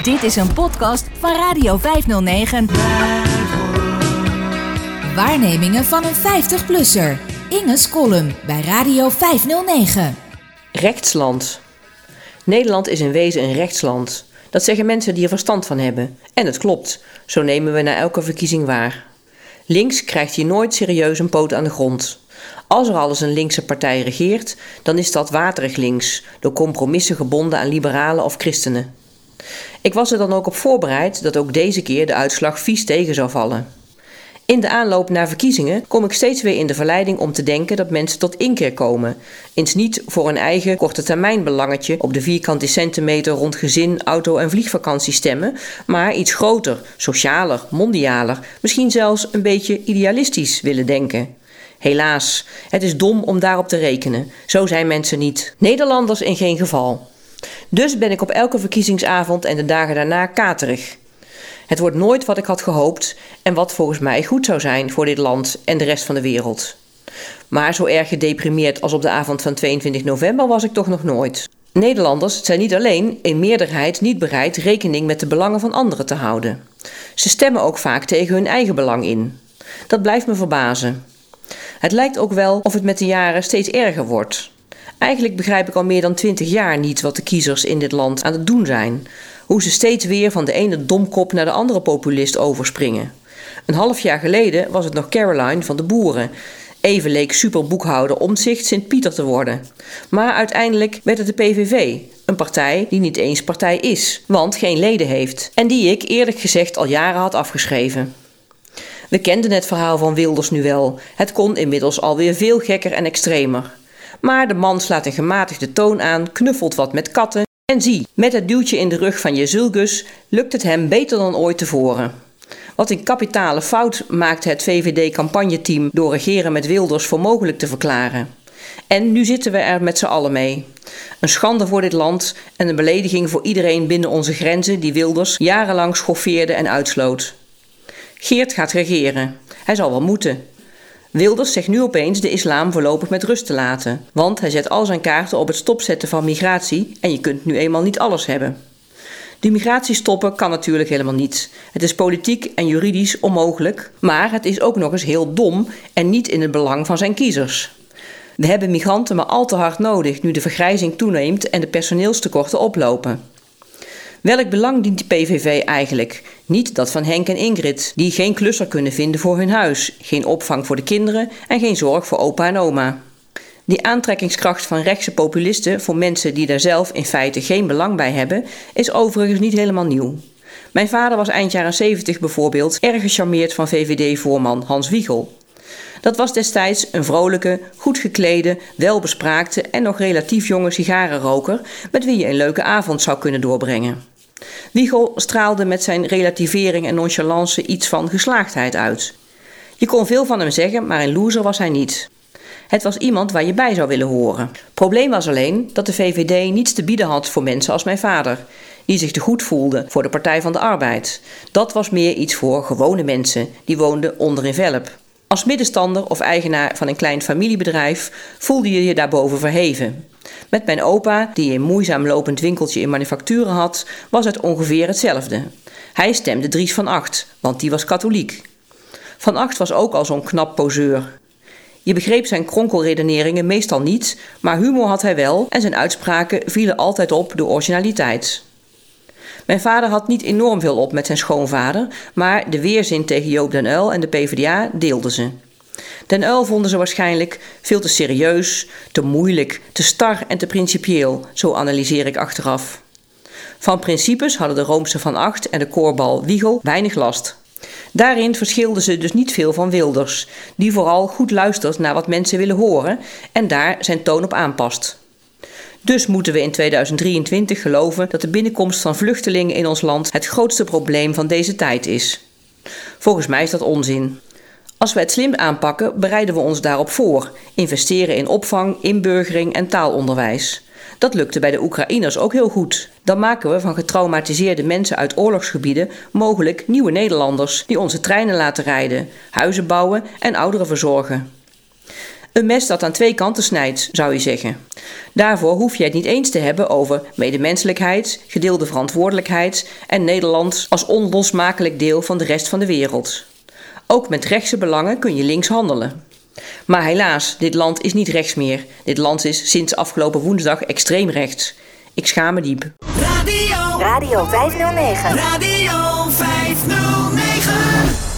Dit is een podcast van Radio 509. Waarnemingen van een 50-plusser. Inge's column bij Radio 509. Rechtsland. Nederland is in wezen een rechtsland. Dat zeggen mensen die er verstand van hebben. En het klopt, zo nemen we na elke verkiezing waar. Links krijgt hier nooit serieus een poot aan de grond. Als er al eens een linkse partij regeert, dan is dat waterig links, door compromissen gebonden aan liberalen of christenen. Ik was er dan ook op voorbereid dat ook deze keer de uitslag vies tegen zou vallen. In de aanloop naar verkiezingen kom ik steeds weer in de verleiding om te denken dat mensen tot inkeer komen. Eens niet voor een eigen korte termijn belangetje op de vierkante centimeter rond gezin, auto en vliegvakantie stemmen, maar iets groter, socialer, mondialer, misschien zelfs een beetje idealistisch willen denken. Helaas, het is dom om daarop te rekenen. Zo zijn mensen niet. Nederlanders in geen geval. Dus ben ik op elke verkiezingsavond en de dagen daarna katerig. Het wordt nooit wat ik had gehoopt en wat volgens mij goed zou zijn voor dit land en de rest van de wereld. Maar zo erg gedeprimeerd als op de avond van 22 november was ik toch nog nooit. Nederlanders zijn niet alleen in meerderheid niet bereid rekening met de belangen van anderen te houden. Ze stemmen ook vaak tegen hun eigen belang in. Dat blijft me verbazen. Het lijkt ook wel of het met de jaren steeds erger wordt. Eigenlijk begrijp ik al meer dan twintig jaar niet wat de kiezers in dit land aan het doen zijn. Hoe ze steeds weer van de ene domkop naar de andere populist overspringen. Een half jaar geleden was het nog Caroline van de Boeren. Even leek superboekhouder Omtzigt Sint-Pieter te worden. Maar uiteindelijk werd het de PVV, een partij die niet eens partij is, want geen leden heeft. En die ik eerlijk gezegd al jaren had afgeschreven. We kenden het verhaal van Wilders nu wel. Het kon inmiddels alweer veel gekker en extremer. Maar de man slaat een gematigde toon aan, knuffelt wat met katten en zie, met het duwtje in de rug van Jezulgus lukt het hem beter dan ooit tevoren. Wat een kapitale fout maakt het VVD-campagneteam door regeren met Wilders voor mogelijk te verklaren. En nu zitten we er met z'n allen mee. Een schande voor dit land en een belediging voor iedereen binnen onze grenzen die Wilders jarenlang schoffeerde en uitsloot. Geert gaat regeren. Hij zal wel moeten. Wilders zegt nu opeens de islam voorlopig met rust te laten, want hij zet al zijn kaarten op het stopzetten van migratie en je kunt nu eenmaal niet alles hebben. De migratie stoppen kan natuurlijk helemaal niet. Het is politiek en juridisch onmogelijk, maar het is ook nog eens heel dom en niet in het belang van zijn kiezers. We hebben migranten maar al te hard nodig nu de vergrijzing toeneemt en de personeelstekorten oplopen. Welk belang dient de PVV eigenlijk? Niet dat van Henk en Ingrid, die geen klusser kunnen vinden voor hun huis, geen opvang voor de kinderen en geen zorg voor opa en oma. Die aantrekkingskracht van rechtse populisten voor mensen die daar zelf in feite geen belang bij hebben, is overigens niet helemaal nieuw. Mijn vader was eind jaren 70 bijvoorbeeld erg gecharmeerd van VVD-voorman Hans Wiegel. Dat was destijds een vrolijke, goed geklede, welbespraakte en nog relatief jonge sigarenroker met wie je een leuke avond zou kunnen doorbrengen. Wiegel straalde met zijn relativering en nonchalance iets van geslaagdheid uit. Je kon veel van hem zeggen, maar een loser was hij niet. Het was iemand waar je bij zou willen horen. Probleem was alleen dat de VVD niets te bieden had voor mensen als mijn vader, die zich te goed voelden voor de Partij van de Arbeid. Dat was meer iets voor gewone mensen, die woonden onder in Velp. Als middenstander of eigenaar van een klein familiebedrijf voelde je je daarboven verheven. Met mijn opa, die een moeizaam lopend winkeltje in manufacturen had, was het ongeveer hetzelfde. Hij stemde Dries van Acht, want die was katholiek. Van Acht was ook al zo'n knap poseur. Je begreep zijn kronkelredeneringen meestal niet, maar humor had hij wel en zijn uitspraken vielen altijd op de originaliteit. Mijn vader had niet enorm veel op met zijn schoonvader, maar de weerzin tegen Joop den Uil en de PvdA deelden ze. Den Uil vonden ze waarschijnlijk veel te serieus, te moeilijk, te star en te principieel, zo analyseer ik achteraf. Van principes hadden de Roomse van Acht en de koorbal Wiegel weinig last. Daarin verschilden ze dus niet veel van Wilders, die vooral goed luistert naar wat mensen willen horen en daar zijn toon op aanpast. Dus moeten we in 2023 geloven dat de binnenkomst van vluchtelingen in ons land het grootste probleem van deze tijd is. Volgens mij is dat onzin. Als we het slim aanpakken, bereiden we ons daarop voor. Investeren in opvang, inburgering en taalonderwijs. Dat lukte bij de Oekraïners ook heel goed. Dan maken we van getraumatiseerde mensen uit oorlogsgebieden mogelijk nieuwe Nederlanders die onze treinen laten rijden, huizen bouwen en ouderen verzorgen. Een mes dat aan twee kanten snijdt, zou je zeggen. Daarvoor hoef je het niet eens te hebben over medemenselijkheid, gedeelde verantwoordelijkheid en Nederland als onlosmakelijk deel van de rest van de wereld. Ook met rechtse belangen kun je links handelen. Maar helaas, dit land is niet rechts meer. Dit land is sinds afgelopen woensdag extreem rechts. Ik schaam me diep. Radio, Radio 509. Radio 509.